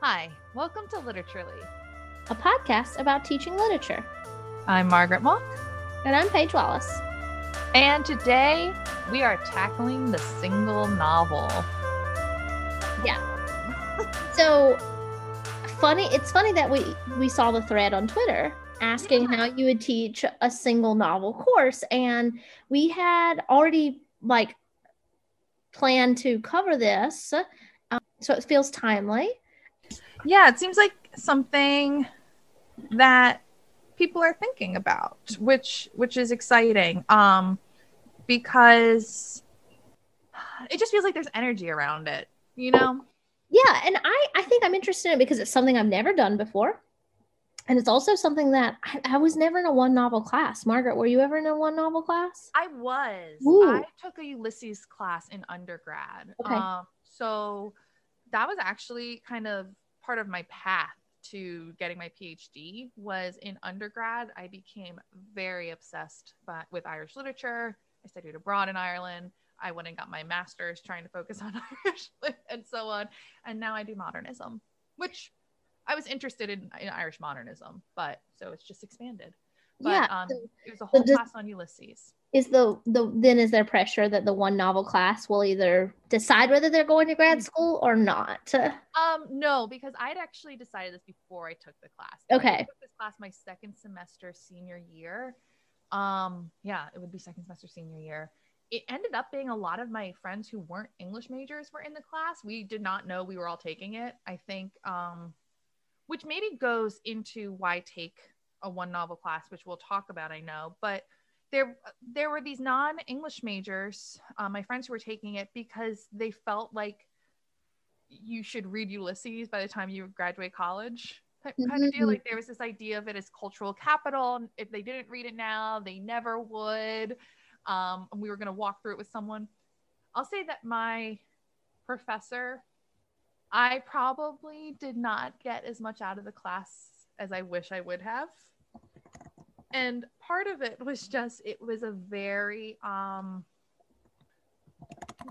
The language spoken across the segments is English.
Hi, welcome to Literaturely. a podcast about teaching literature. I'm Margaret Mock, And I'm Paige Wallace. and today we are tackling the single novel. Yeah. so funny, it's funny that we we saw the thread on Twitter asking how you would teach a single novel course and we had already like planned to cover this. Um, so it feels timely. Yeah, it seems like something that people are thinking about, which which is exciting. Um because it just feels like there's energy around it, you know? Yeah, and I I think I'm interested in it because it's something I've never done before. And it's also something that I, I was never in a one novel class. Margaret, were you ever in a one novel class? I was. Ooh. I took a Ulysses class in undergrad. Okay. Um, so that was actually kind of part of my path to getting my PhD was in undergrad. I became very obsessed by, with Irish literature. I studied abroad in Ireland. I went and got my master's trying to focus on Irish and so on. And now I do modernism, which I was interested in, in Irish modernism, but so it's just expanded. But Yeah, um, so- it was a whole class on Ulysses. is the the then is there pressure that the one novel class will either decide whether they're going to grad school or not Um, no, because I'd actually decided this before I took the class. Okay. I took this class my second semester senior year. Um, yeah, it would be second semester senior year. It ended up being a lot of my friends who weren't English majors were in the class. We did not know we were all taking it. I think, um, which maybe goes into why take a one novel class, which we'll talk about. I know, but there there were these non-English majors, uh, my friends who were taking it because they felt like you should read Ulysses by the time you graduate college. Kind of deal. Mhm. Like there was this idea of it as cultural capital. If they didn't read it now, they never would. Um, and we were going to walk through it with someone. I'll say that my professor, I probably did not get as much out of the class as I wish I would have. And part of it was just it was a very um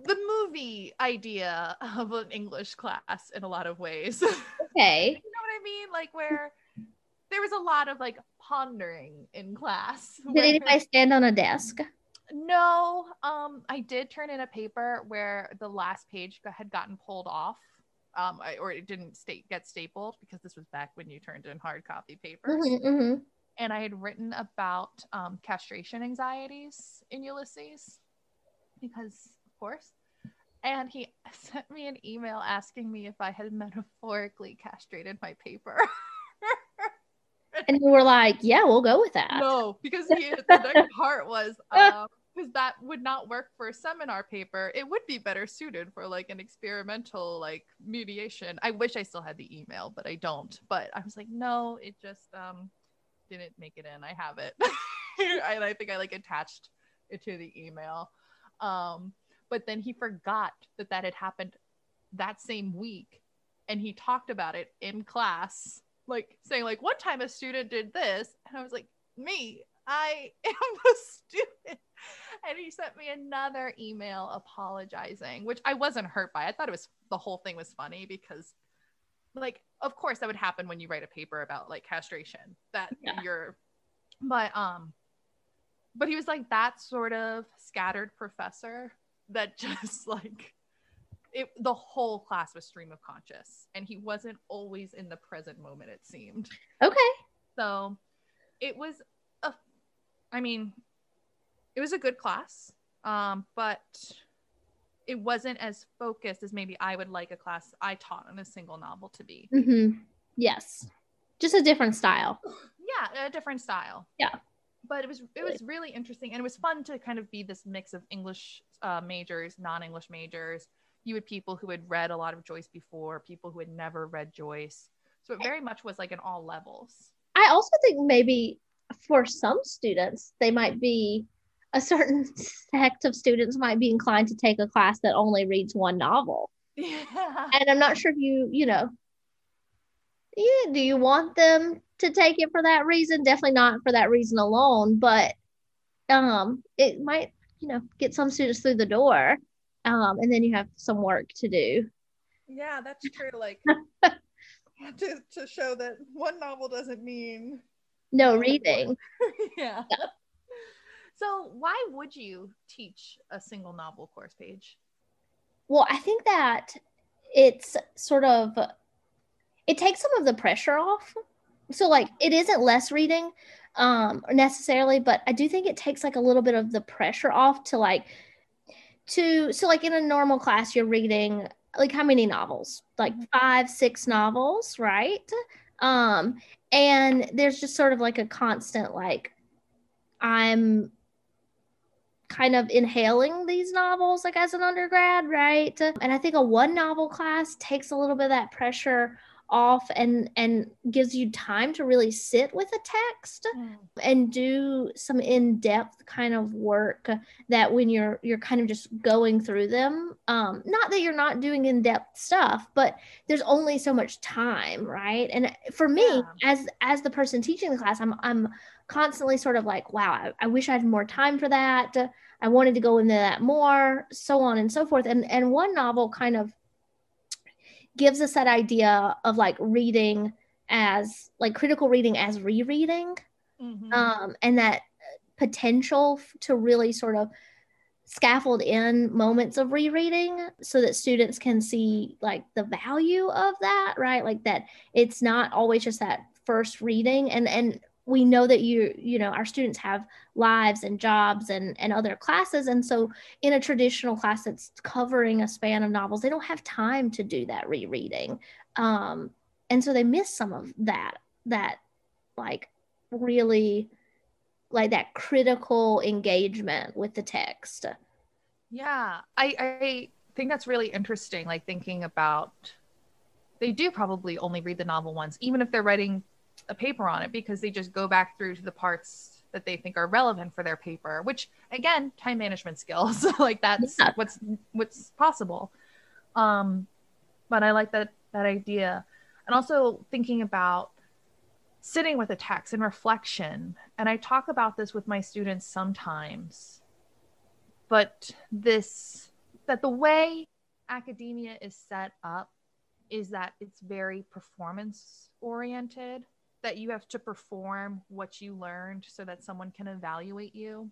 the movie idea of an English class in a lot of ways. Okay. you know what I mean? Like where there was a lot of like pondering in class. did where- anybody stand on a desk no, um, I did turn in a paper where the last page had gotten pulled off, um, I, or it didn't state get stapled because this was back when you turned in hard copy papers. Mhm, mhm. And I had written about um, castration anxieties in Ulysses, because of course. And he sent me an email asking me if I had metaphorically castrated my paper. and you were like yeah we'll go with that No, because he, the next part was because that would not work for a seminar paper. It would be better suited for like an experimental like mediation. I wish I still had the email, but I don't. But I was like, no, it just um didn't make it in. I have it, and I think I like attached it to the email. Um, but then he forgot that that had happened that same week, and he talked about it in class like saying like one time a student did this and i was like me i am the student and he sent me another email apologizing which i wasn't hurt by. I thought it was the whole thing was funny because like of course that would happen when you write a paper about like castration that Yeah. you're but um but he was like that sort of scattered professor that just like it the whole class was stream of conscious and he wasn't always in the present moment it seemed. Okay. So it was a i mean it was a good class um but it wasn't as focused as maybe i would like a class i taught in a single novel to be. Hmm yes. Just a different style. Yeah a different style. Yeah. but it was it was really interesting and it was fun to kind of be this mix of english uh, majors non-english majors. You had people who had read a lot of joyce before people who had never read joyce. So it very much was like in all levels. I also think maybe for some students they might be a certain sect of students might be inclined to take a class that only reads one novel yeah and i'm not sure if you you know yeah, do you want them to take it for that reason definitely not for that reason alone but um it might you know get some students through the door um and then you have some work to do Yeah, that's true. Like to, to show that one novel doesn't mean no reading. yeah. So why would you teach a single novel course Paige? Well, I think that it's sort of it takes some of the pressure off. So like it isn't less reading um necessarily, but I do think it takes like a little bit of the pressure off to like to so like in a normal class you're reading like how many novels? Like mm-hmm. five, six novels, right? Um and there's just sort of like a constant like I'm kind of inhaling these novels like as an undergrad, right? And I think a one novel class takes a little bit of that pressure off and and gives you time to really sit with a text mm. and do some in-depth kind of work that when you're you're kind of just going through them um not that you're not doing in-depth stuff but there's only so much time right and for me yeah. as as the person teaching the class i'm i'm constantly sort of like wow I, I wish i had more time for that i wanted to go into that more so on and so forth and and one novel kind of gives us that idea of like reading as like critical reading as rereading. Mm-hmm. um, and that potential to really sort of scaffold in moments of rereading so that students can see like the value of that right? Like that it's not always just that first reading. And and we know that you you know our students have lives and jobs and and other classes. And so in a traditional class that's covering a span of novels they don't have time to do that rereading. Um and so they miss some of that that like really like that critical engagement with the text. Yeah i i think that's really interesting like thinking about they do probably only read the novel once even if they're writing a paper on it because they just go back through to the parts that they think are relevant for their paper which again time management skills. Like that's yeah. what's what's possible. Um but i like that that idea. And also thinking about sitting with a text and reflection. And i talk about this with my students sometimes. But this that the way academia is set up is that it's very performance oriented that you have to perform what you learned so that someone can evaluate you.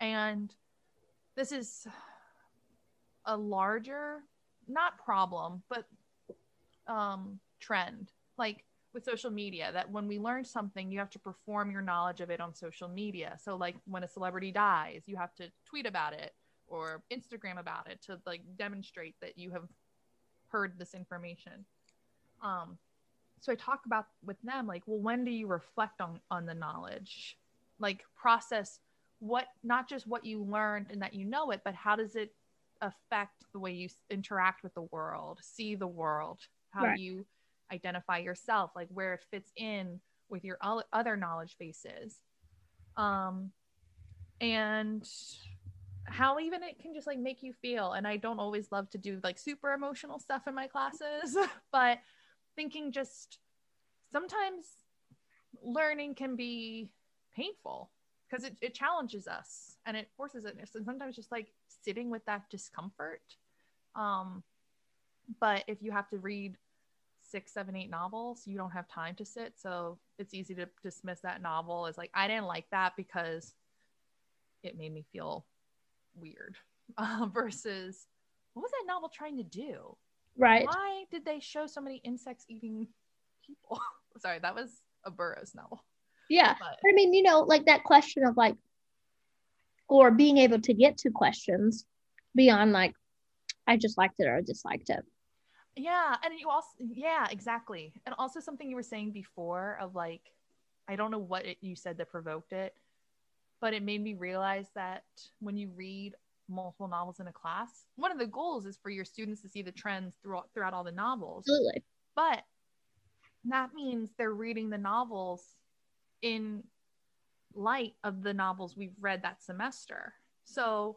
And this is a larger, not problem, but um, trend. Like with social media, that when we learn something, you have to perform your knowledge of it on social media. So, like when a celebrity dies, you have to tweet about it or Instagram about it to like demonstrate that you have heard this information. Um, so i talk about with them like well when do you reflect on on the knowledge? Like process what not just what you learned and that you know it but how does it affect the way you interact with the world see the world? How right. you identify yourself? Like where it fits in with your other knowledge bases. Um and how even it can just like make you feel. And i don't always love to do like super emotional stuff in my classes but thinking just sometimes learning can be painful because it, it challenges us and it forces us and sometimes just like sitting with that discomfort um but if you have to read six seven eight novels you don't have time to sit. So it's easy to dismiss that novel as like i didn't like that because it made me feel weird uh, versus what was that novel trying to do Right. Why did they show so many insects eating people? Sorry, that was a Burroughs novel. Yeah. But, I mean, you know, like that question of like, or being able to get to questions beyond like, I just liked it or I disliked it. Yeah. And you also, yeah, exactly. And also something you were saying before of like, I don't know what it, you said that provoked it, but it made me realize that when you read multiple novels in a class. One of the goals is for your students to see the trends throughout throughout all the novels. Absolutely. But that means they're reading the novels in light of the novels we've read that semester. So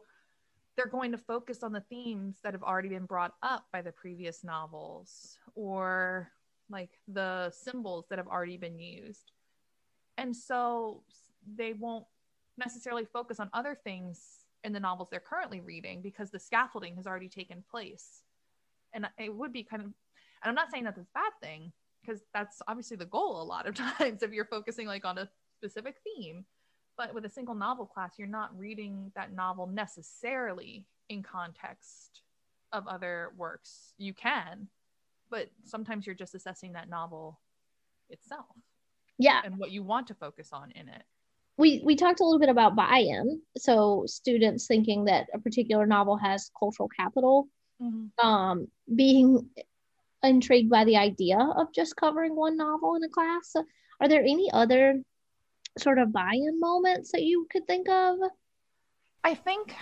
they're going to focus on the themes that have already been brought up by the previous novels or like the symbols that have already been used. And so they won't necessarily focus on other things in the novels they're currently reading because the scaffolding has already taken place. And it would be kind of, and I'm not saying that that's a bad thing, because that's obviously the goal a lot of times if you're focusing like on a specific theme. But with a single novel class, you're not reading that novel necessarily in context of other works. You can, but sometimes you're just assessing that novel itself. Yeah. And what you want to focus on in it. We we talked a little bit about buy-in. So students thinking that a particular novel has cultural capital, Mm-hmm. um, being intrigued by the idea of just covering one novel in a class. Are there any other sort of buy-in moments that you could think of? I think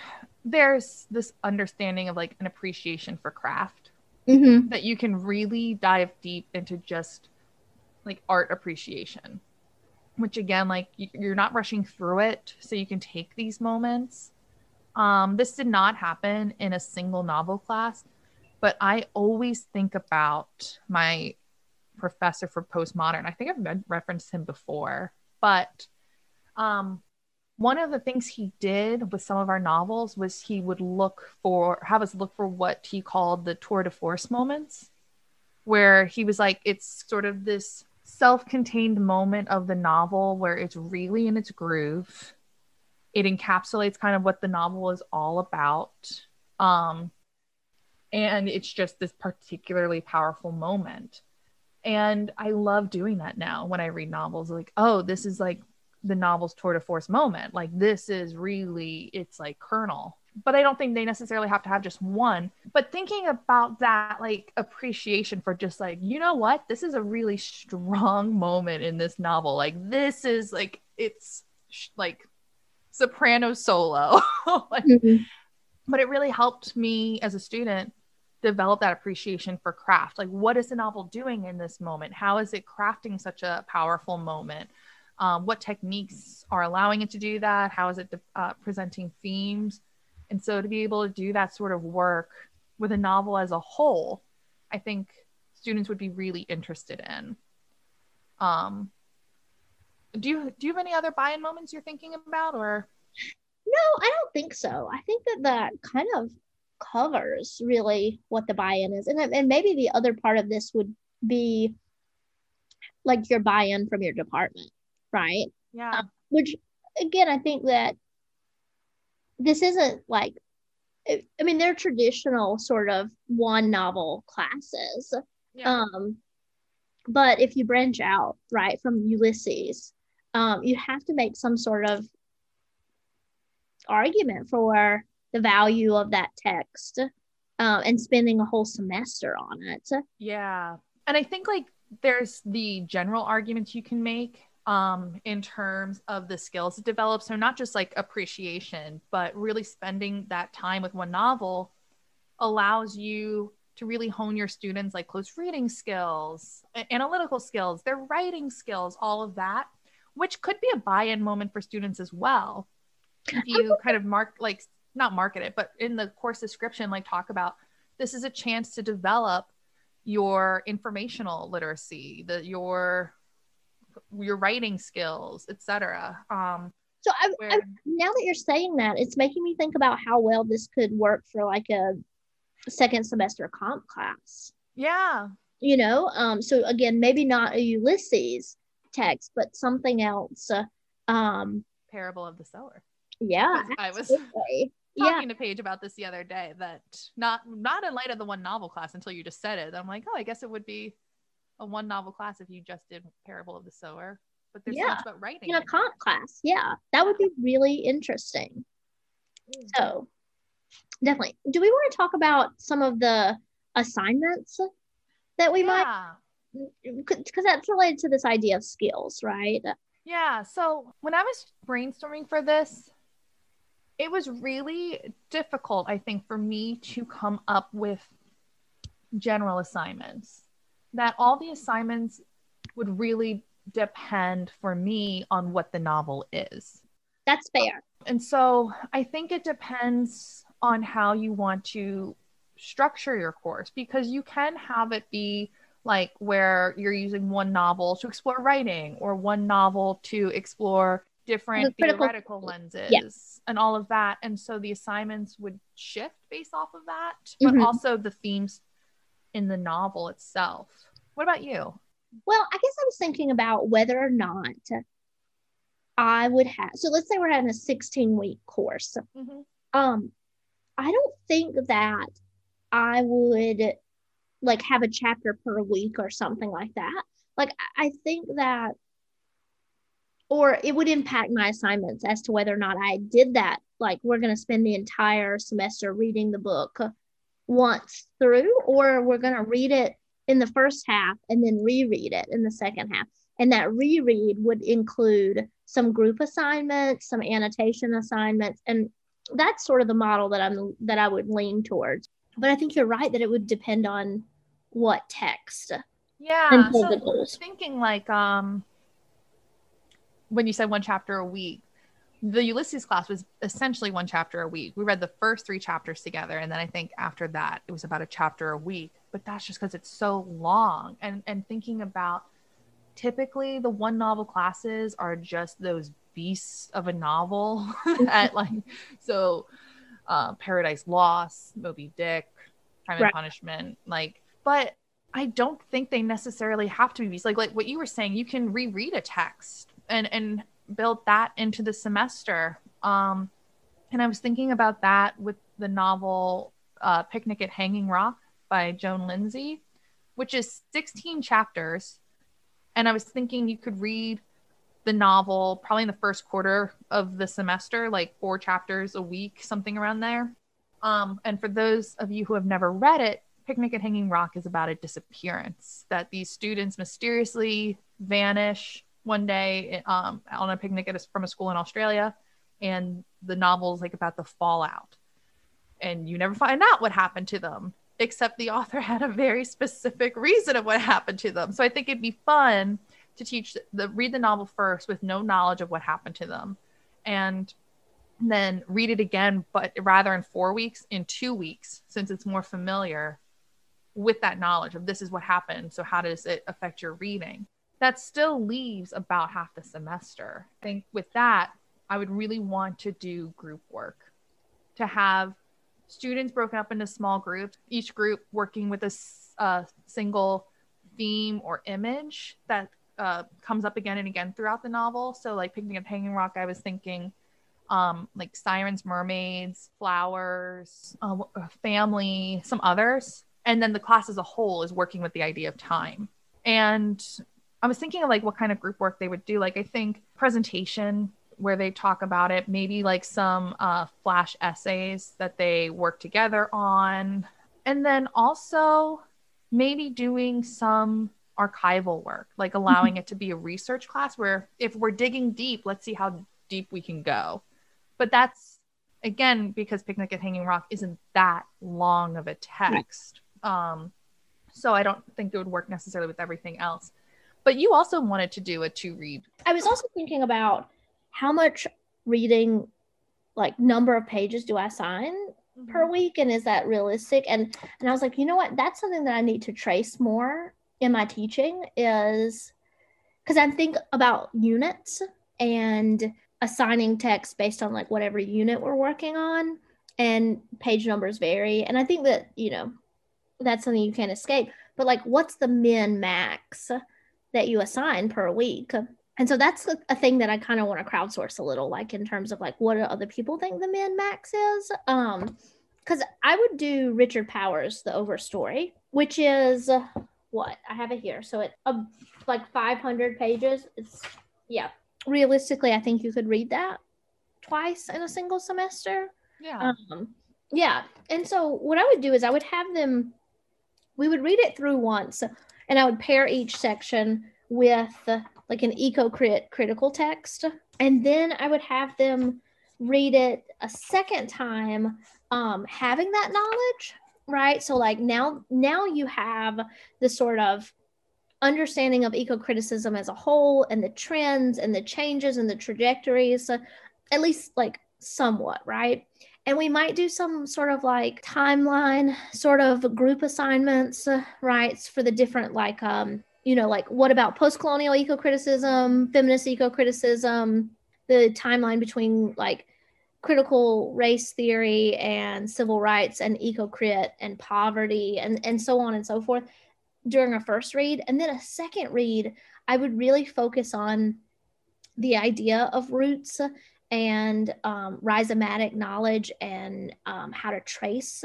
there's this understanding of like an appreciation for craft Mm-hmm. that you can really dive deep into just like art appreciation which again like you're not rushing through it so you can take these moments. Um this did not happen in a single novel class but i always think about my professor for postmodern. I think i've re- referenced him before but um one of the things he did with some of our novels was he would look for have us look for what he called the tour de force moments where he was like it's sort of this self-contained moment of the novel where it's really in its groove. It encapsulates kind of what the novel is all about. Um and it's just this particularly powerful moment. And i love doing that now when i read novels like oh this is like the novel's tour de force moment. Like this is really it's like kernel but i don't think they necessarily have to have just one. But thinking about that like appreciation for just like you know what? This is a really strong moment in this novel. Like this is like it's sh- like soprano solo. Like Mm-hmm. but it really helped me as a student develop that appreciation for craft. Like what is the novel doing in this moment? How is it crafting such a powerful moment? Um, what techniques are allowing it to do that? How is it uh, presenting themes and so to be able to do that sort of work with a novel as a whole i think students would be really interested in um, do you do you have any other buy-in moments you're thinking about or No, I don't think so. I think that that kind of covers really what the buy-in is, and and maybe the other part of this would be like your buy-in from your department, right? yeah Um, Which again, I think that this isn't like, I mean, they're traditional sort of one novel classes, yeah um, but if you branch out right from Ulysses, um, you have to make some sort of argument for the value of that text um, and spending a whole semester on it. Yeah. And I think like there's the general arguments you can make um in terms of the skills it develops. So not just like appreciation, but really spending that time with one novel allows you to really hone your students like close reading skills, analytical skills, their writing skills, all of that, which could be a buy-in moment for students as well. If you kind of mark like not market it, but in the course description, like talk about this is a chance to develop your informational literacy, the your your writing skills, etc. Um, So I, I, now that you're saying that, it's making me think about how well this could work for like a second semester comp class. yeah, You know, um, so again, maybe not a Ulysses text, but something else. Uh, um, parable of the sower. yeah, I was absolutely. yeah, talking to Paige about this the other day that not not in light of the one novel class until you just said it. I'm like, oh, I guess it would be a one novel class if you just did Parable of the Sower. But there's so much about writing. in a comp class. Yeah, that would be really interesting. So definitely. Do we want to talk about some of the assignments that we might yeah. because that's related to this idea of skills, right? Yeah. So when I was brainstorming for this, it was really difficult, I think, for me to come up with general assignments. That all the assignments would really depend for me on what the novel is. That's fair. And so I think it depends on how you want to structure your course because you can have it be like where you're using one novel to explore writing or one novel to explore different The theoretical lenses and all of that. And so the assignments would shift based off of that, but Mhm. also the themes in the novel itself. What about you? Well, I guess I was thinking about whether or not I would have. So let's say we're having a 16 week course. Mhm. Um, I don't think that I would like have a chapter per week or something like that. Like I think that, or it would impact my assignments as to whether or not I did that. Like we're going to spend the entire semester reading the book once through, or we're going to read it in the first half and then reread it in the second half. And that reread would include some group assignments, some annotation assignments, and that's sort of the model that I'm that I would lean towards. But I think you're right that it would depend on what text. Yeah. So thinking like um when you said one chapter a week, the Ulysses class was essentially one chapter a week. We read the first three chapters together, and then I think after that it was about a chapter a week. But that's just because it's so long. And and thinking about typically the one novel classes are just those beasts of a novel at like so uh, Paradise Lost, Moby Dick, Crime and Punishment, like but I don't think they necessarily have to be beasts. Like like what you were saying, you can reread a text and and build that into the semester. Um and I was thinking about that with the novel uh, Picnic at Hanging Rock by Joan Lindsay, which is 16 chapters. And I was thinking you could read the novel probably in the first quarter of the semester, like four chapters a week, something around there. Um, and for those of you who have never read it, Picnic at Hanging Rock is about a disappearance that these students mysteriously vanish one day um, on a picnic at a, from a school in Australia. And the novel is like about the fallout. And you never find out what happened to them, except the author had a very specific reason of what happened to them. So I think it'd be fun to teach the read the novel first with no knowledge of what happened to them and then read it again but rather in four weeks in two weeks since it's more familiar with that knowledge of this is what happened so how does it affect your reading that still leaves about half the semester i think with that i would really want to do group work to have students broken up into small groups each group working with a a single theme or image that uh, comes up again and again throughout the novel. So, like Picnic at Hanging Rock, I was thinking um, like sirens, mermaids, flowers, uh, uh, family, some others. And then the class as a whole is working with the idea of time. And I was thinking of like what kind of group work they would do. Like, I think presentation where they talk about it, maybe like some uh, flash essays that they work together on. And then also maybe doing some archival work, like allowing it to be a research class where if we're digging deep, let's see how deep we can go. But that's again because Picnic at Hanging Rock isn't that long of a text. Um, so I don't think it would work necessarily with everything else. But you also wanted to do a two read. I was also thinking about how much reading, like number of pages, do I assign per mm-hmm. week, and is that realistic? And and I was like, you know what? That's something that I need to trace more in my teaching is because I think about units and assigning text based on like whatever unit we're working on, and page numbers vary. And I think that you know that's something you can't escape. But like, what's the min max that you assign per week? And so that's a- a thing that I kind of want to crowdsource a little, like in terms of like what do other people think the min max is. Um, because I would do Richard Powers, the Overstory, which is what I have it here. So it's uh, like 500 pages. It's yeah. Realistically, I think you could read that twice in a single semester. Yeah. Um, yeah. And so what I would do is I would have them, we would read it through once, and I would pair each section with like an eco crit critical text, and then I would have them read it a second time, um, having that knowledge, right? So like now, now you have the sort of understanding of eco criticism as a whole and the trends and the changes and the trajectories, at least like somewhat, right? And we might do some sort of like timeline, sort of group assignments, uh, right? For the different, like, um, you know, like what about post colonial eco criticism, feminist eco criticism, the timeline between like critical race theory and civil rights and eco crit and poverty and, and so on and so forth during a first read. And then a second read, I would really focus on the idea of roots and um, rhizomatic knowledge and um, how to trace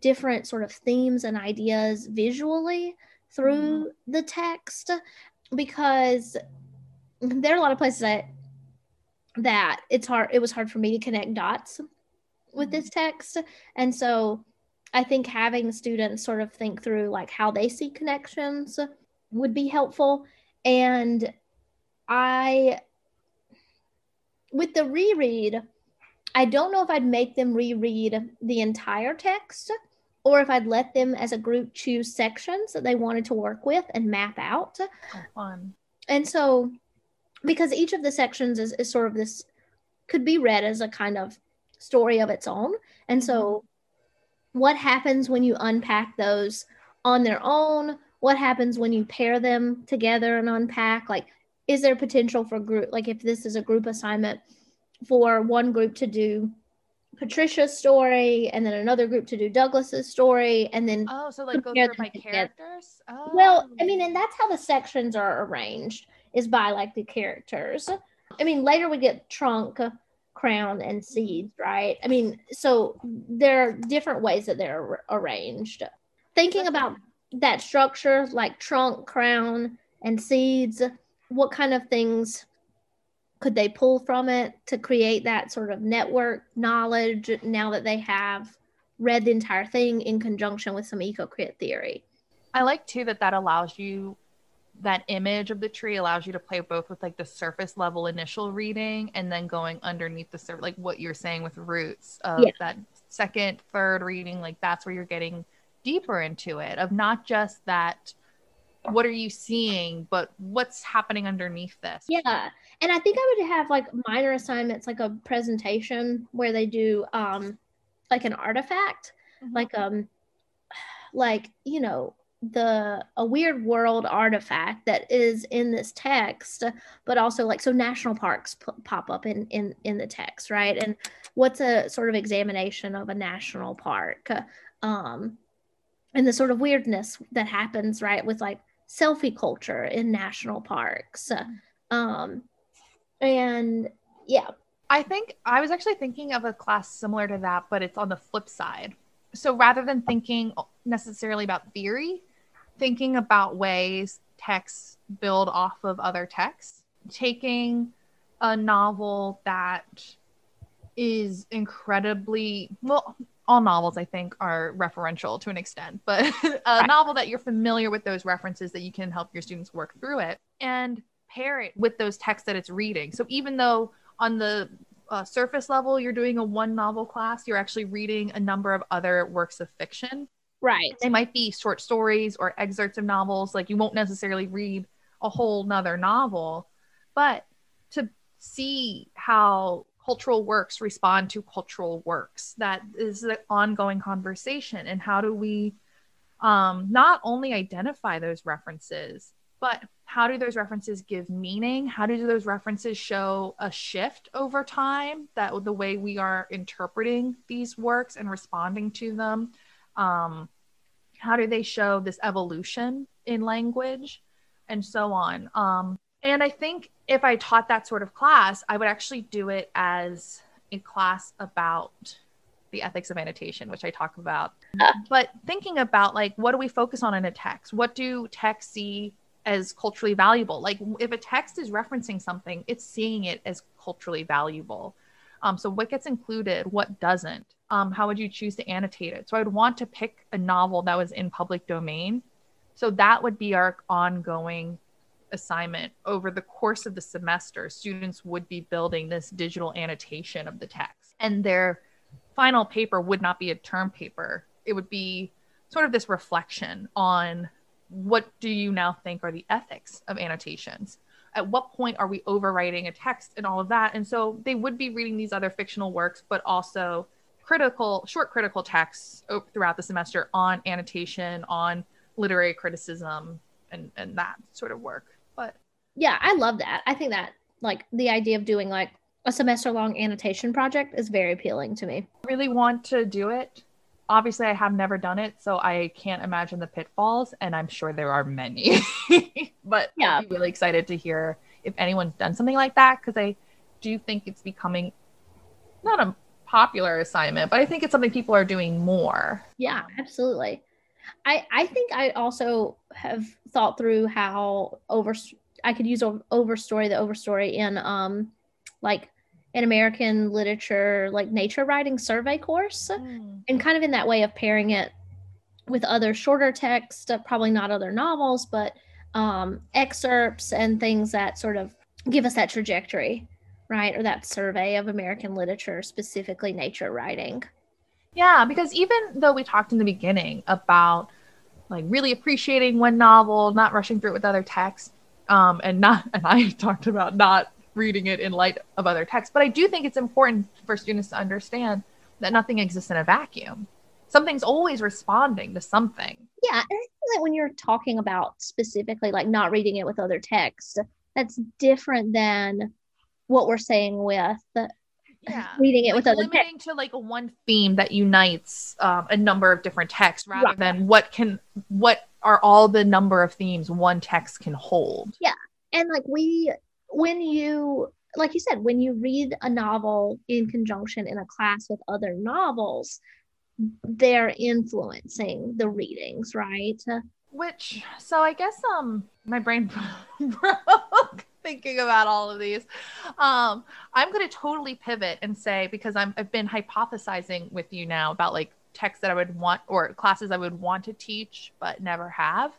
different sort of themes and ideas visually through mm-hmm. the text because there are a lot of places that that it's hard it was hard for me to connect dots with this mm-hmm. text and so i think having students sort of think through like how they see connections would be helpful and i with the reread i don't know if i'd make them reread the entire text or if i'd let them as a group choose sections that they wanted to work with and map out oh, fun and so because each of the sections is, is sort of this could be read as a kind of story of its own. And so, mm-hmm. what happens when you unpack those on their own? What happens when you pair them together and unpack? Like, is there potential for group? Like, if this is a group assignment, for one group to do Patricia's story, and then another group to do Douglas's story, and then oh, so like go through by characters. Oh. Well, I mean, oh. and that's how the sections are arranged is by like the characters. I mean, later we get trunk, crown, and mm-hmm. seeds, right? I mean, so there are different ways that they're arranged. Thinking about that structure, like trunk, crown, and seeds, what kind of things could they pull from it to create that sort of network knowledge now that they have read the entire thing in conjunction with some eco-crit theory? I like too that that allows you that image of the tree allows you to play both with like the surface level initial reading and then going underneath the surface, like what you're saying with roots of yeah. that second, third reading. Like that's where you're getting deeper into it of not just that what are you seeing but what's happening underneath this? Yeah and i think i would have like minor assignments like a presentation where they do um like an artifact mm-hmm. like um like you know the a weird world artifact that is in this text but also like so national parks p- pop up in in in the text right? And what's a sort of examination of a national park? Um and the sort of weirdness that happens right with like selfie culture in national parks. Um and yeah. I think i was actually thinking of a class similar to that but it's on the flip side. So rather than thinking necessarily about theory thinking about ways texts build off of other texts, taking a novel that is incredibly well all novels i think are referential to an extent but a right. novel that you're familiar with those references that you can help your students work through it and pair it with those texts that it's reading so even though on the uh, surface level you're doing a one novel class you're actually reading a number of other works of fiction Right. They might be short stories or excerpts of novels. Like you won't necessarily read a whole nother novel, but to see how cultural works respond to cultural works, that is the ongoing conversation. And how do we um, not only identify those references, but how do those references give meaning? How do those references show a shift over time that the way we are interpreting these works and responding to them? um, how do they show this evolution in language and so on um, and i think if i taught that sort of class i would actually do it as a class about the ethics of annotation which i talk about uh. but thinking about like what do we focus on in a text what do texts see as culturally valuable like if a text is referencing something it's seeing it as culturally valuable um, so what gets included what doesn't um, how would you choose to annotate it? So I would want to pick a novel that was in public domain. So that would be our ongoing assignment over the course of the semester. Students would be building this digital annotation of the text, and their final paper would not be a term paper. It would be sort of this reflection on what do you now think are the ethics of annotations at what point are we overwriting a text and all of that and so they would be reading these other fictional works but also critical, short critical texts throughout the semester on annotation, on literary criticism, and and that sort of work. But yeah, I love that. I think that like the idea of doing like a semester long annotation project is very appealing to me. I really want to do it obviously I have never done it, so I can't imagine the pitfalls, and I'm sure there are many. but Yeah. Be really excited to hear if anyone's done something like that because I do think it's becoming not a popular assignment, but I think it's something people are doing more. Yeah, absolutely. I I think I also have thought through how over I could use overstory the overstory in um like an American literature like nature writing survey course and kind of in that way of pairing it with other shorter text, uh, probably not other novels, but um, excerpts and things that sort of give us that trajectory, right? Or that survey of American literature, specifically nature writing. Yeah, because even though we talked in the beginning about like really appreciating one novel, not rushing through it with other texts, um, and not, and I talked about not reading it in light of other texts, but I do think it's important for students to understand that nothing exists in a vacuum. Something's always responding to something. Yeah, and I think that when you're talking about specifically like not reading it with other texts, that's different than what we're saying with Yeah. reading it Like with other text. limiting to like one theme that unites um, a number of different texts rather Right. than what can what are all the number of themes one text can hold. Yeah. And like we when you like you said when you read a novel in conjunction in a class with other novels they're influencing the readings right Which so I guess um my brain broke thinking about all of these. Um I'm gonna totally pivot and say because I'm I've been hypothesizing with you now about like texts that I would want or classes I would want to teach but never have.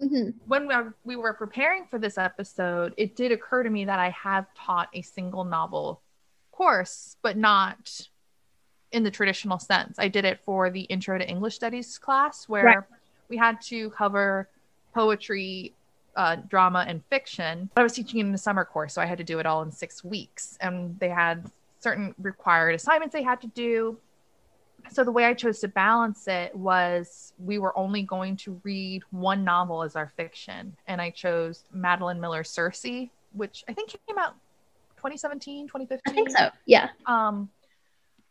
Mhm. when we were, we were preparing for this episode, it did occur to me that I have taught a single novel course, but not in the traditional sense. I did it for the Intro to English Studies class where Right. we had to cover poetry, uh, drama, and fiction. But I was teaching it in a summer course, so I had to do it all in six weeks. And they had certain required assignments they had to do so the way I chose to balance it was we were only going to read one novel as our fiction, and I chose Madeline Miller Circe, which I think came out 2017, 2015. i think so yeah Um,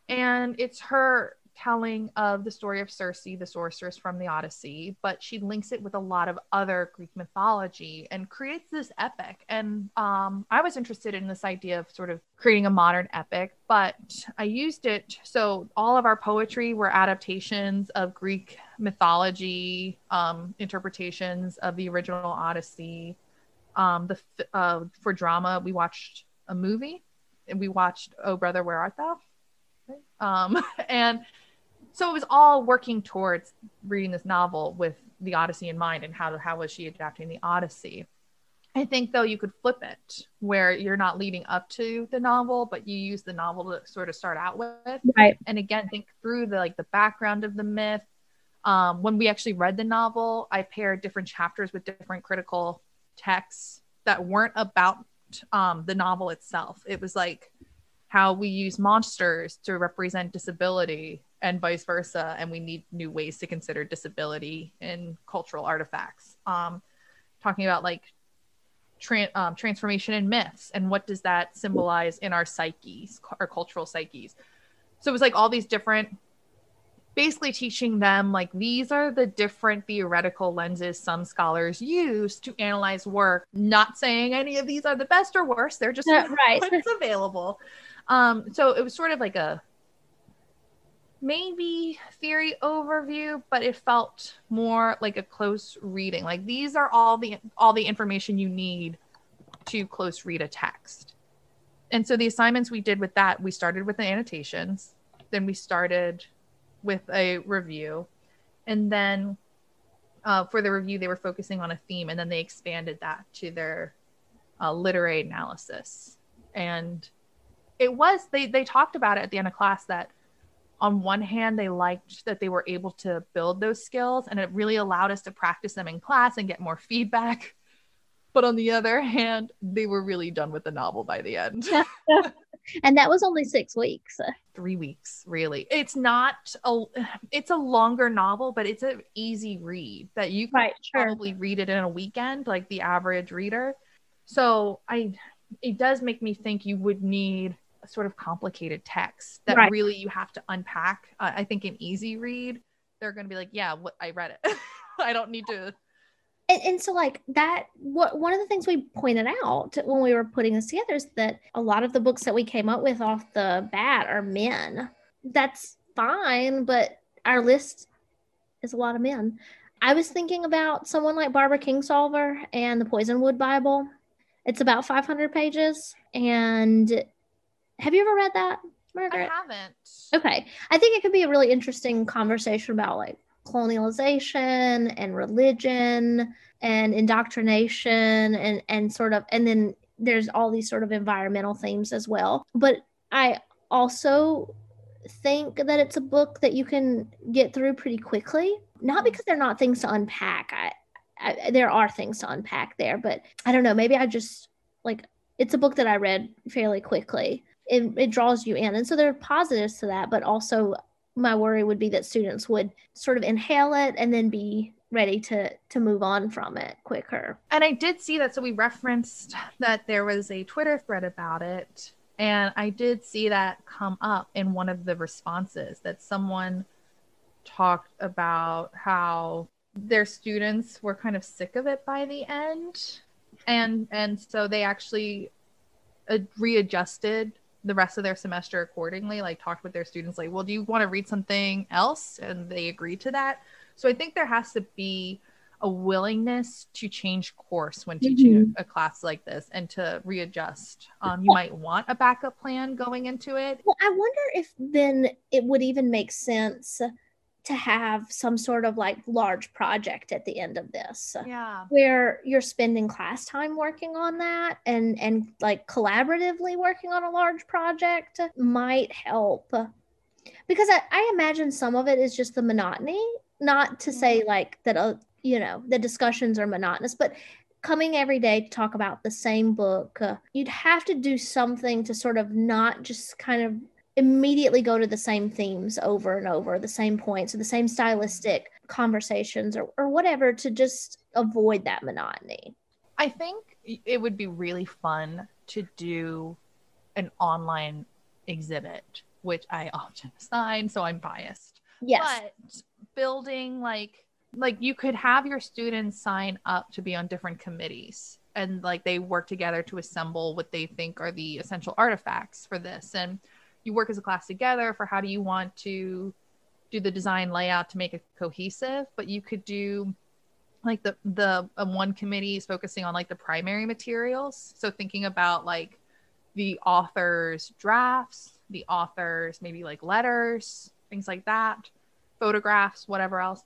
and it's her telling of the story of Circe, the sorceress from the Odyssey, but she links it with a lot of other Greek mythology and creates this epic. And um, I was interested in this idea of sort of creating a modern epic, but I used it. So all of our poetry were adaptations of Greek mythology, um, interpretations of the original Odyssey. Um, the uh, for drama, we watched a movie and we watched Oh Brother, Where Art Thou? Um, and so it was all working towards reading this novel with the Odyssey in mind and how how was she adapting the Odyssey. I think though you could flip it where you're not leading up to the novel, but you use the novel to sort of start out with. Right. And again think through the like the background of the myth. Um, when we actually read the novel i paired different chapters with different critical texts that weren't about um, the novel itself. It was like how we use monsters to represent disability and vice versa and we need new ways to consider disability in cultural artifacts. Um, talking about like tran- um, transformation in myths and what does that symbolize in our psyches our cultural psyches. So it was like all these different basically teaching them like these are the different theoretical lenses some scholars use to analyze work. Not saying any of these are the best or worst they're just Yeah, right. what's available. Um so it was sort of like a maybe theory overview but it felt more like a close reading. Like these are all the all the information you need to close read a text. And so the assignments we did with that we started with the annotations then we started with a review and then uh, for the review they were focusing on a theme and then they expanded that to their uh, literary analysis. And it was they they talked about it at the end of class that on one hand they liked that they were able to build those skills and it really allowed us to practice them in class and get more feedback. But on the other hand they were really done with the novel by the end. And that was only six weeks. Three weeks really. It's not a it's a longer novel but it's an easy read that you can right sure. probably read it in a weekend like the average reader. So i it does make me think you would need sort of complicated text that right. really you have to unpack. Uh, I think an easy read, they're going to be like, yeah, what I read it. I don't need to. And, and so like that what one of the things we pointed out when we were putting this together is that a lot of the books that we came up with off the bat are men that's fine but our list is a lot of men i was thinking about someone like barbara kingsolver and the poisonwood bible it's about 500 pages and have you ever read that, Margaret? I haven't. Okay. I think it could be a really interesting conversation about like colonialization and religion and indoctrination and and sort of and then there's all these sort of environmental themes as well. But I also think that it's a book that you can get through pretty quickly, not mm-hmm. because they're not things to unpack. I, I there are things to unpack there, but I don't know, maybe I just like it's a book that I read fairly quickly it, it draws you in. And so there are positives to that, but also my worry would be that students would sort of inhale it and then be ready to to move on from it quicker. And I did see that so we referenced that there was a Twitter thread about it and I did see that come up in one of the responses that someone talked about how their students were kind of sick of it by the end and and so they actually uh, readjusted the rest of their semester accordingly like talked with their students like well do you want to read something else? And they agreed to that. So i think there has to be a willingness to change course when teaching mm-hmm. a, a, class like this and to readjust. Um, you might want a backup plan going into it. Well i wonder if then it would even make sense to have some sort of like large project at the end of this. Yeah. Where you're spending class time working on that and and like collaboratively working on a large project might help. Because I, I imagine some of it is just the monotony not to say mm-hmm. like that uh, you know the discussions are monotonous but coming every day to talk about the same book uh, you'd have to do something to sort of not just kind of immediately go to the same themes over and over, the same points, or the same stylistic conversations, or, or whatever to just avoid that monotony. I think it would be really fun to do an online exhibit, which I often assign, so I'm biased. Yes. But building like like you could have your students sign up to be on different committees and like they work together to assemble what they think are the essential artifacts for this and you work as a class together for how do you want to do the design layout to make it cohesive but you could do like the the um, one committee is focusing on like the primary materials so thinking about like the author's drafts the author's maybe like letters things like that photographs whatever else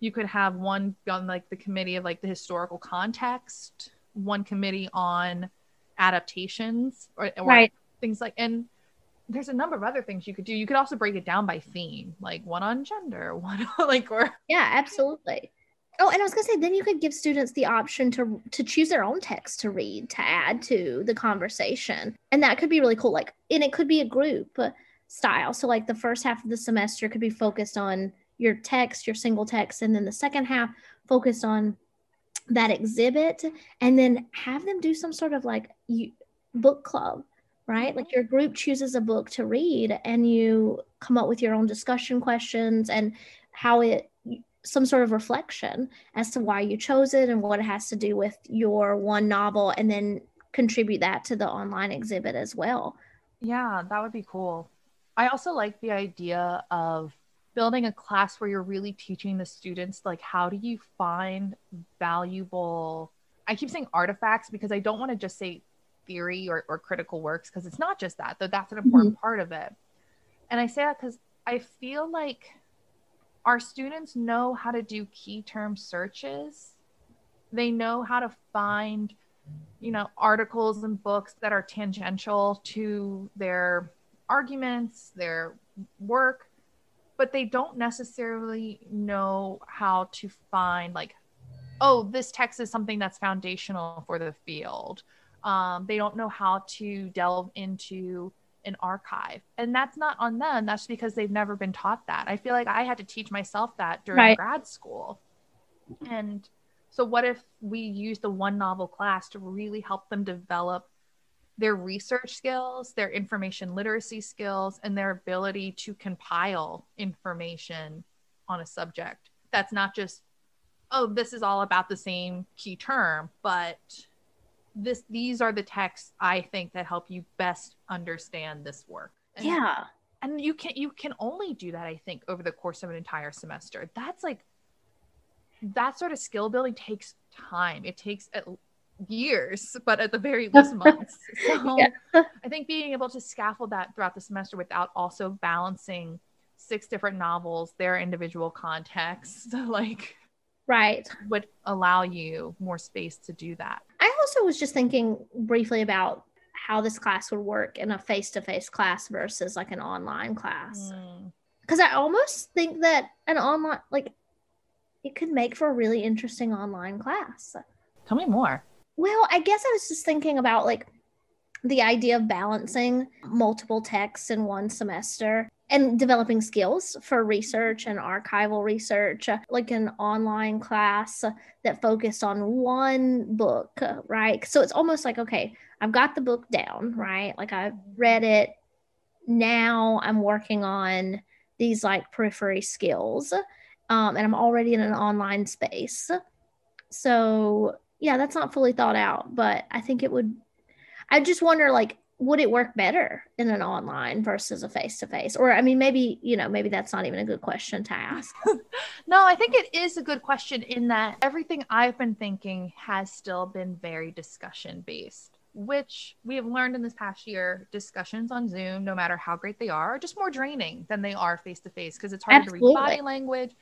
you could have one on like the committee of like the historical context one committee on adaptations or, or right. things like and there's a number of other things you could do. You could also break it down by theme, like one on gender, one like or yeah, absolutely. Oh, and I was gonna say, then you could give students the option to to choose their own text to read to add to the conversation, and that could be really cool. Like, and it could be a group style. So, like the first half of the semester could be focused on your text, your single text, and then the second half focused on that exhibit, and then have them do some sort of like you, book club right? Like mm-hmm. your group chooses a book to read and you come up with your own discussion questions and how it some sort of reflection as to why you chose it and what it has to do with your one novel and then contribute that to the online exhibit as well. Yeah, that would be cool. I also like the idea of building a class where you're really teaching the students like how do you find valuable I keep saying artifacts because I don't want to just say theory or, or critical works because it's not just that though that's an important mm-hmm. part of it. And i say that because i feel like our students know how to do key term searches. They know how to find you know articles and books that are tangential to their arguments their work but they don't necessarily know how to find like oh this text is something that's foundational for the field um, they don't know how to delve into an archive and that's not on them that's because they've never been taught that i feel like i had to teach myself that during right. grad school and so what if we use the one novel class to really help them develop their research skills, their information literacy skills, and their ability to compile information on a subject. That's not just, oh, this is all about the same key term, but this these are the texts I think that help you best understand this work. And, yeah. And you can you can only do that, I think, over the course of an entire semester. That's like that sort of skill building takes time. It takes at years, but at the very least months. So yeah. I think being able to scaffold that throughout the semester without also balancing six different novels, their individual contexts, like right would allow you more space to do that. I also was just thinking briefly about how this class would work in a face-to-face class versus like an online class. Because mm. I almost think that an online like it could make for a really interesting online class. Tell me more. Well, I guess I was just thinking about like the idea of balancing multiple texts in one semester and developing skills for research and archival research, uh, like an online class that focused on one book, right? So it's almost like, okay, I've got the book down, right? Like I've read it. Now I'm working on these like periphery skills, um, and I'm already in an online space. So yeah, that's not fully thought out, but I think it would. I just wonder, like, would it work better in an online versus a face to face? Or, I mean, maybe, you know, maybe that's not even a good question to ask. no, I think it is a good question in that everything I've been thinking has still been very discussion based, which we have learned in this past year. Discussions on Zoom, no matter how great they are, are just more draining than they are face to face because it's harder Absolutely. to read body language.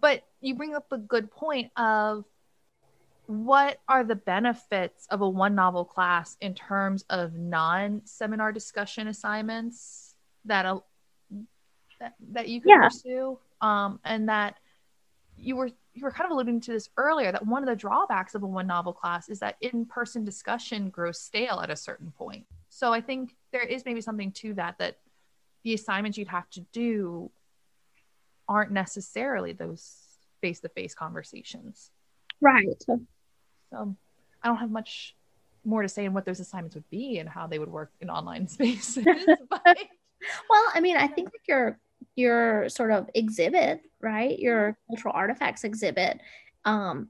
But you bring up a good point of what are the benefits of a one novel class in terms of non seminar discussion assignments that uh, that, that you can yeah. pursue? Um, and that you were you were kind of alluding to this earlier that one of the drawbacks of a one novel class is that in-person discussion grows stale at a certain point. So i think there is maybe something to that that the assignments you'd have to do aren't necessarily those face-to-face conversations. Right so I don't have much more to say in what those assignments would be and how they would work in online spaces. but... well, I mean, I think like your your sort of exhibit, right? Your cultural artifacts exhibit, um,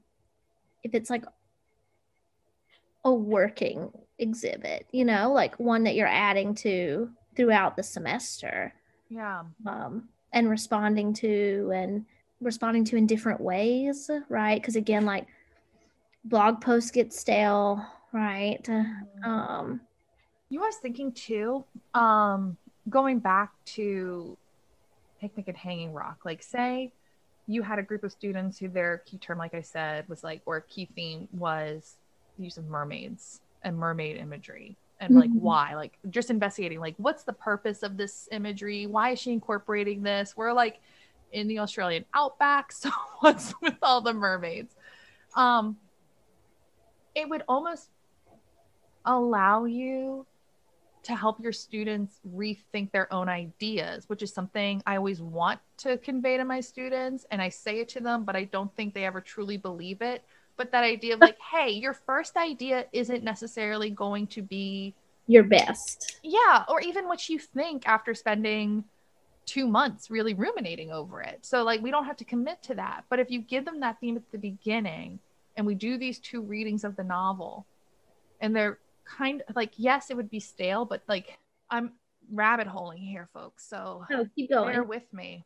if it's like a working exhibit, you know, like one that you're adding to throughout the semester. Yeah. Um, and responding to and responding to in different ways, right? Because again, like blog posts get stale, right? Mm-hmm. Um, you know, I was thinking too, um, going back to picnic at hanging rock, like say you had a group of students who their key term, like I said, was like, or key theme was the use of mermaids and mermaid imagery and like mm-hmm. why like just investigating like what's the purpose of this imagery why is she incorporating this we're like in the australian outback so what's with all the mermaids um it would almost allow you to help your students rethink their own ideas, which is something I always want to convey to my students. And I say it to them, but I don't think they ever truly believe it. But that idea of like, hey, your first idea isn't necessarily going to be your best. Yeah. Or even what you think after spending two months really ruminating over it. So, like, we don't have to commit to that. But if you give them that theme at the beginning, and we do these two readings of the novel and they're kind of like yes it would be stale but like i'm rabbit holing here folks so no, keep going. bear with me.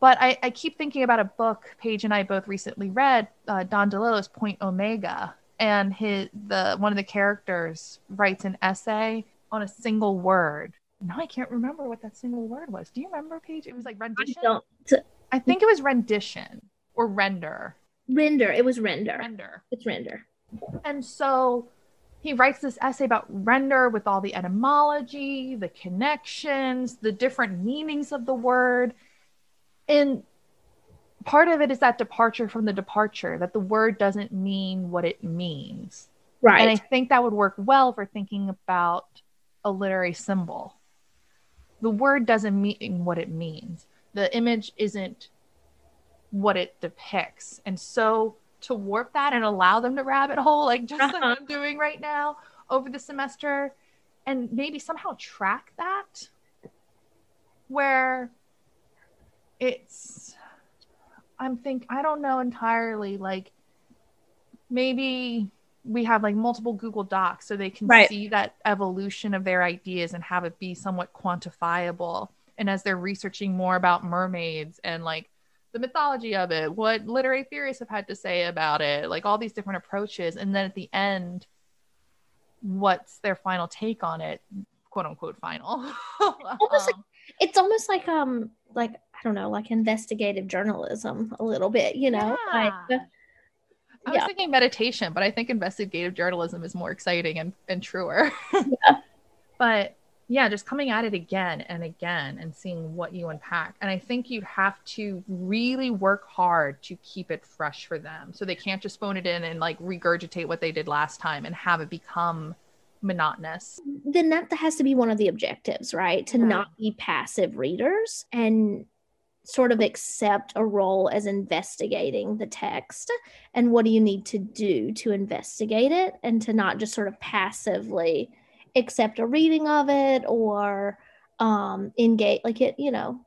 But I, I keep thinking about a book paige and i both recently read uh, don delillo's point omega and his the one of the characters writes an essay on a single word. Now i can't remember what that single word was. Do you remember paige? It was like rendition? I, I think it was rendition or render Render. It was render. Render. It's render. And so he writes this essay about render with all the etymology, the connections, the different meanings of the word. And part of it is that departure from the departure, that the word doesn't mean what it means. Right. And I think that would work well for thinking about a literary symbol. The word doesn't mean what it means. The image isn't what it depicts. And so to warp that and allow them to rabbit hole, like just uh-huh. like I'm doing right now over the semester, and maybe somehow track that where it's i'm think i don't know entirely like maybe we have like multiple google docs so they can Right. see that evolution of their ideas and have it be somewhat quantifiable and as they're researching more about mermaids and like the mythology of it what literary theorists have had to say about it like all these different approaches and then at the end what's their final take on it quote unquote final Almost like- Um, it's almost like um like I don't know, like investigative journalism a little bit, you know? Like I was yeah. thinking meditation, but I think investigative journalism is more exciting and, and truer. Yeah. But yeah, just coming at it again and again and seeing what you unpack. And I think you have to really work hard to keep it fresh for them. So they can't just phone it in and like regurgitate what they did last time and have it become monotonous. then that has to be one of the objectives, right? To Right. not be passive readers and sort of accept a role as investigating the text and what do you need to do to investigate it and to not just sort of passively accept a reading of it or um engage like it you know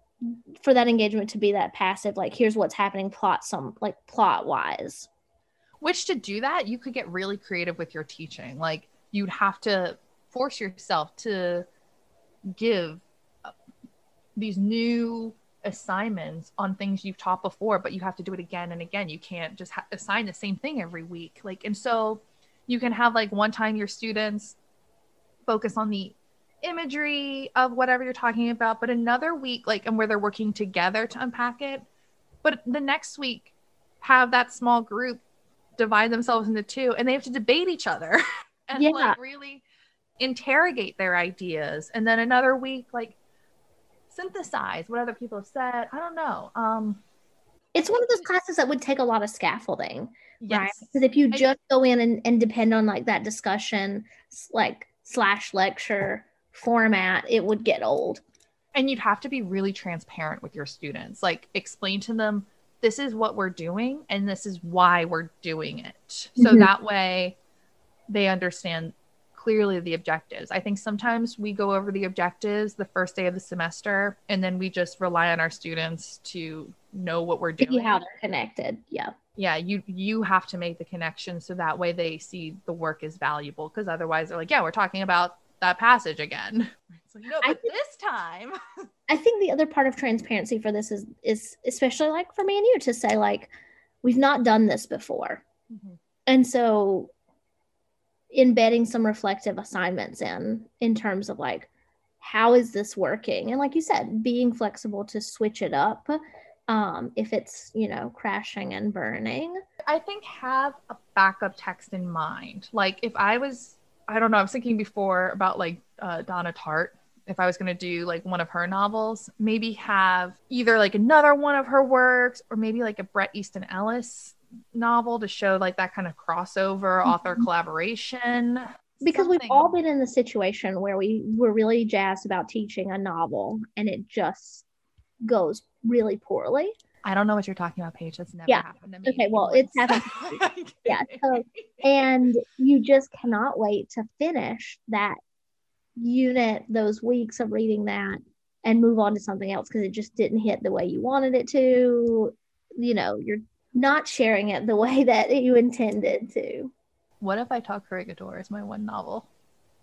for that engagement to be that passive like here's what's happening plot some like plot wise which to do that you could get really creative with your teaching. Like you'd have to force yourself to give uh, these new assignments on things you've taught before but you have to do it again and again. You can't just ha- assign the same thing every week. Like and so you can have like one time your students focus on the imagery of whatever you're talking about but another week like and where they're working together to unpack it. But the next week have that small group divide themselves into two and they have to debate each other and Yeah. like really interrogate their ideas. And then another week like synthesize what other people have said. I don't know. Um it's one of those classes that would take a lot of scaffolding right? Because if you just go in and, and depend on like that discussion like slash lecture format it would get old. And you'd have to be really transparent with your students. Like explain to them this is what we're doing and this is why we're doing it. So Mhm. that way they understand clearly the objectives. I think sometimes we go over the objectives the first day of the semester and then we just rely on our students to know what we're see doing. how they're connected yeah. Yeah you you have to make the connection so that way they see the work is valuable because otherwise they're like yeah we're talking about that passage again. It's like no but this time. I think the other part of transparency for this is is especially like for me and you to say like we've not done this before. Mm-hmm. And so embedding some reflective assignments in in terms of like how is this working and like you said being flexible to switch it up um if it's you know crashing and burning I think have a backup text in mind. Like if I was, I don't know, I was thinking before about like uh, Donna Tartt. If I was going to do like one of her novels, maybe have either like another one of her works or maybe like a Bret Easton Ellis novel to show like that kind of crossover author Mhm. collaboration. because we've all been in the situation where we were really jazzed about teaching a novel and it just goes really poorly I don't know what you're talking about, Paige. That's never Yeah. happened to me. Okay, well, it's happened Yeah, so- and you just cannot wait to finish that unit those weeks of reading that and move on to something else because it just didn't hit the way you wanted it to you know you're not sharing it the way that you intended to What if I talk Corregidora as my one novel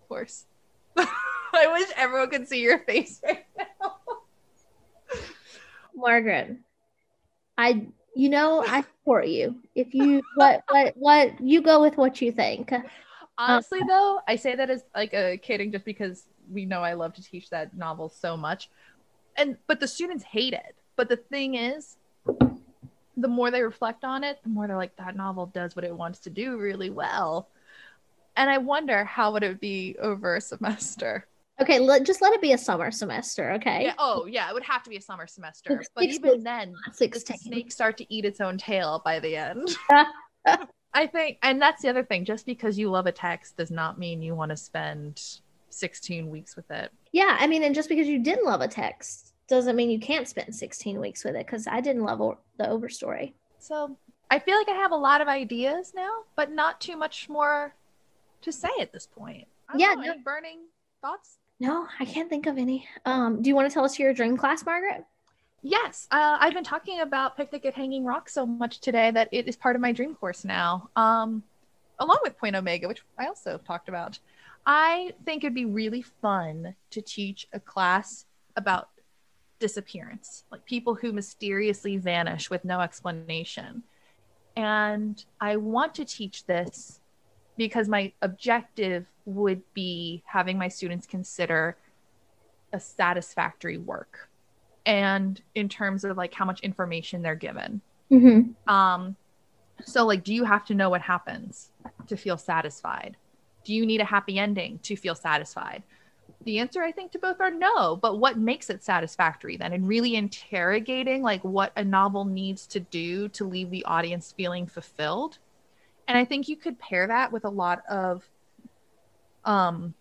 Of course? I wish everyone could see your face right now. margaret i you know i support you if you what what what you go with what you think Honestly, though, I say that as like a kidding just because we know I love to teach that novel so much. And but the students hate it. But the thing is, the more they reflect on it, the more they're like, that novel does what it wants to do really well. And I wonder how would it be over a semester? okay let, just let it be a summer semester okay Yeah. Oh, yeah. It would have to be a summer semester. Six But even then, the 16 snake start to eat its own tail by the end. I think, and that's the other thing. Just because you love a text does not mean you want to spend 16 weeks with it. Yeah, I mean, and just because you didn't love a text doesn't mean you can't spend 16 weeks with it because I didn't love the overstory. So I feel like I have a lot of ideas now, but not too much more to say at this point. Yeah, know, no. any burning thoughts? No, I can't think of any. Um, do you want to tell us your dream class, Margaret? Yes, uh, I've been talking about Picnic at Hanging Rock so much today that it is part of my dream course now, um, along with Point Omega, which I also talked about. I think it'd be really fun to teach a class about disappearance, like people who mysteriously vanish with no explanation. And I want to teach this because my objective would be having my students consider a satisfactory work and in terms of like how much information they're given Mm-hmm. um so like do you have to know what happens to feel satisfied do you need a happy ending to feel satisfied the answer i think to both are no. But what makes it satisfactory then and really interrogating like what a novel needs to do to leave the audience feeling fulfilled? And i think you could pair that with a lot of um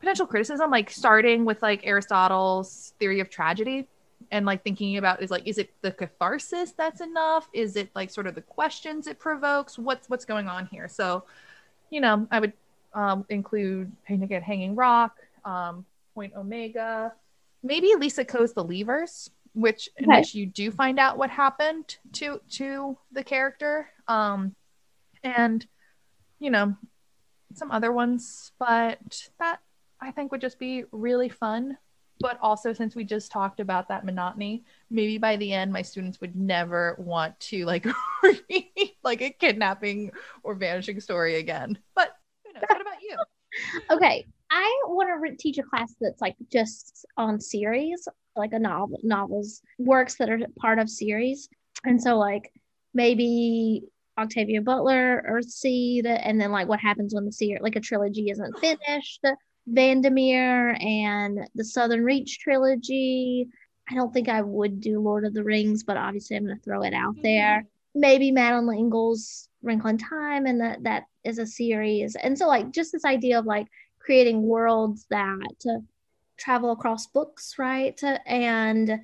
potential criticism like starting with like aristotle's theory of tragedy and like thinking about is like is it the catharsis that's enough? Is it like sort of the questions it provokes? What's what's going on here? So you know i would um, include picnic at hanging rock um, point omega maybe lisa ko's the leavers which in Okay. which you do find out what happened to to the character. Um and you know some other ones but that i think would just be really fun. But also since we just talked about that monotony maybe by the end my students would never want to like read like a kidnapping or vanishing story again. But who knows? What about you? Okay, I want to re- teach a class that's like just on series, like a novel, novels, works that are part of series, and so like maybe Octavia Butler, Earthseed, and then like what happens when the series, like a trilogy isn't finished, Vandermeer and the Southern Reach trilogy. I don't think I would do Lord of the Rings, but obviously I'm going to throw it out mm-hmm. there. Maybe Madeleine L'Engle's Wrinkle in Time, and that that is a series. And so like just this idea of like creating worlds that travel across books, right? And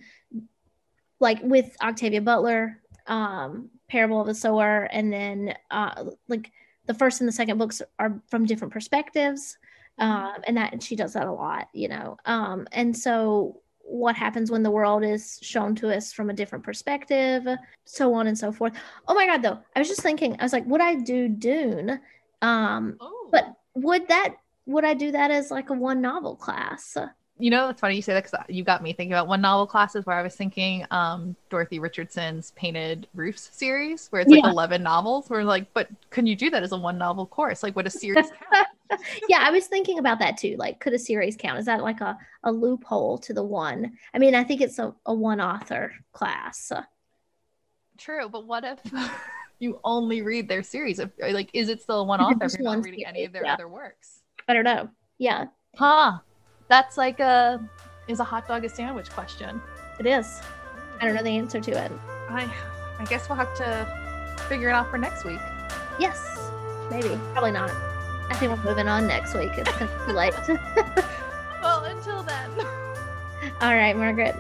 like with Octavia Butler, um, Parable of the Sower, and then uh, like the first and the second books are from different perspectives, um, and that and she does that a lot, you know. Um, and so what happens when the world is shown to us from a different perspective, so on and so forth. Oh my God, though, I was just thinking, I was like, would I do Dune? Um, oh but would that would I do that as like a one novel class? you know it's funny you say that because you got me thinking about one novel classes where i was thinking um dorothy richardson's pointed roofs series where it's like Yeah. 11 novels we're like but can you do that as a one novel course like would a series count yeah, I was thinking about that too. Like, could a series count? Is that like a, a loophole to the one? I mean, I think it's a, a one author class. True, but what if you only read their series? If, like, is it still one author if you're not reading any of their Yeah. other works? I don't know. Yeah, Huh. That's like a is a hot dog a sandwich question. it is. I don't know the answer to it. I I guess we'll have to figure it out for next week. Yes, maybe. Probably not. I think we're moving on next week. It's of too late. Well, until then. All right, Margaret.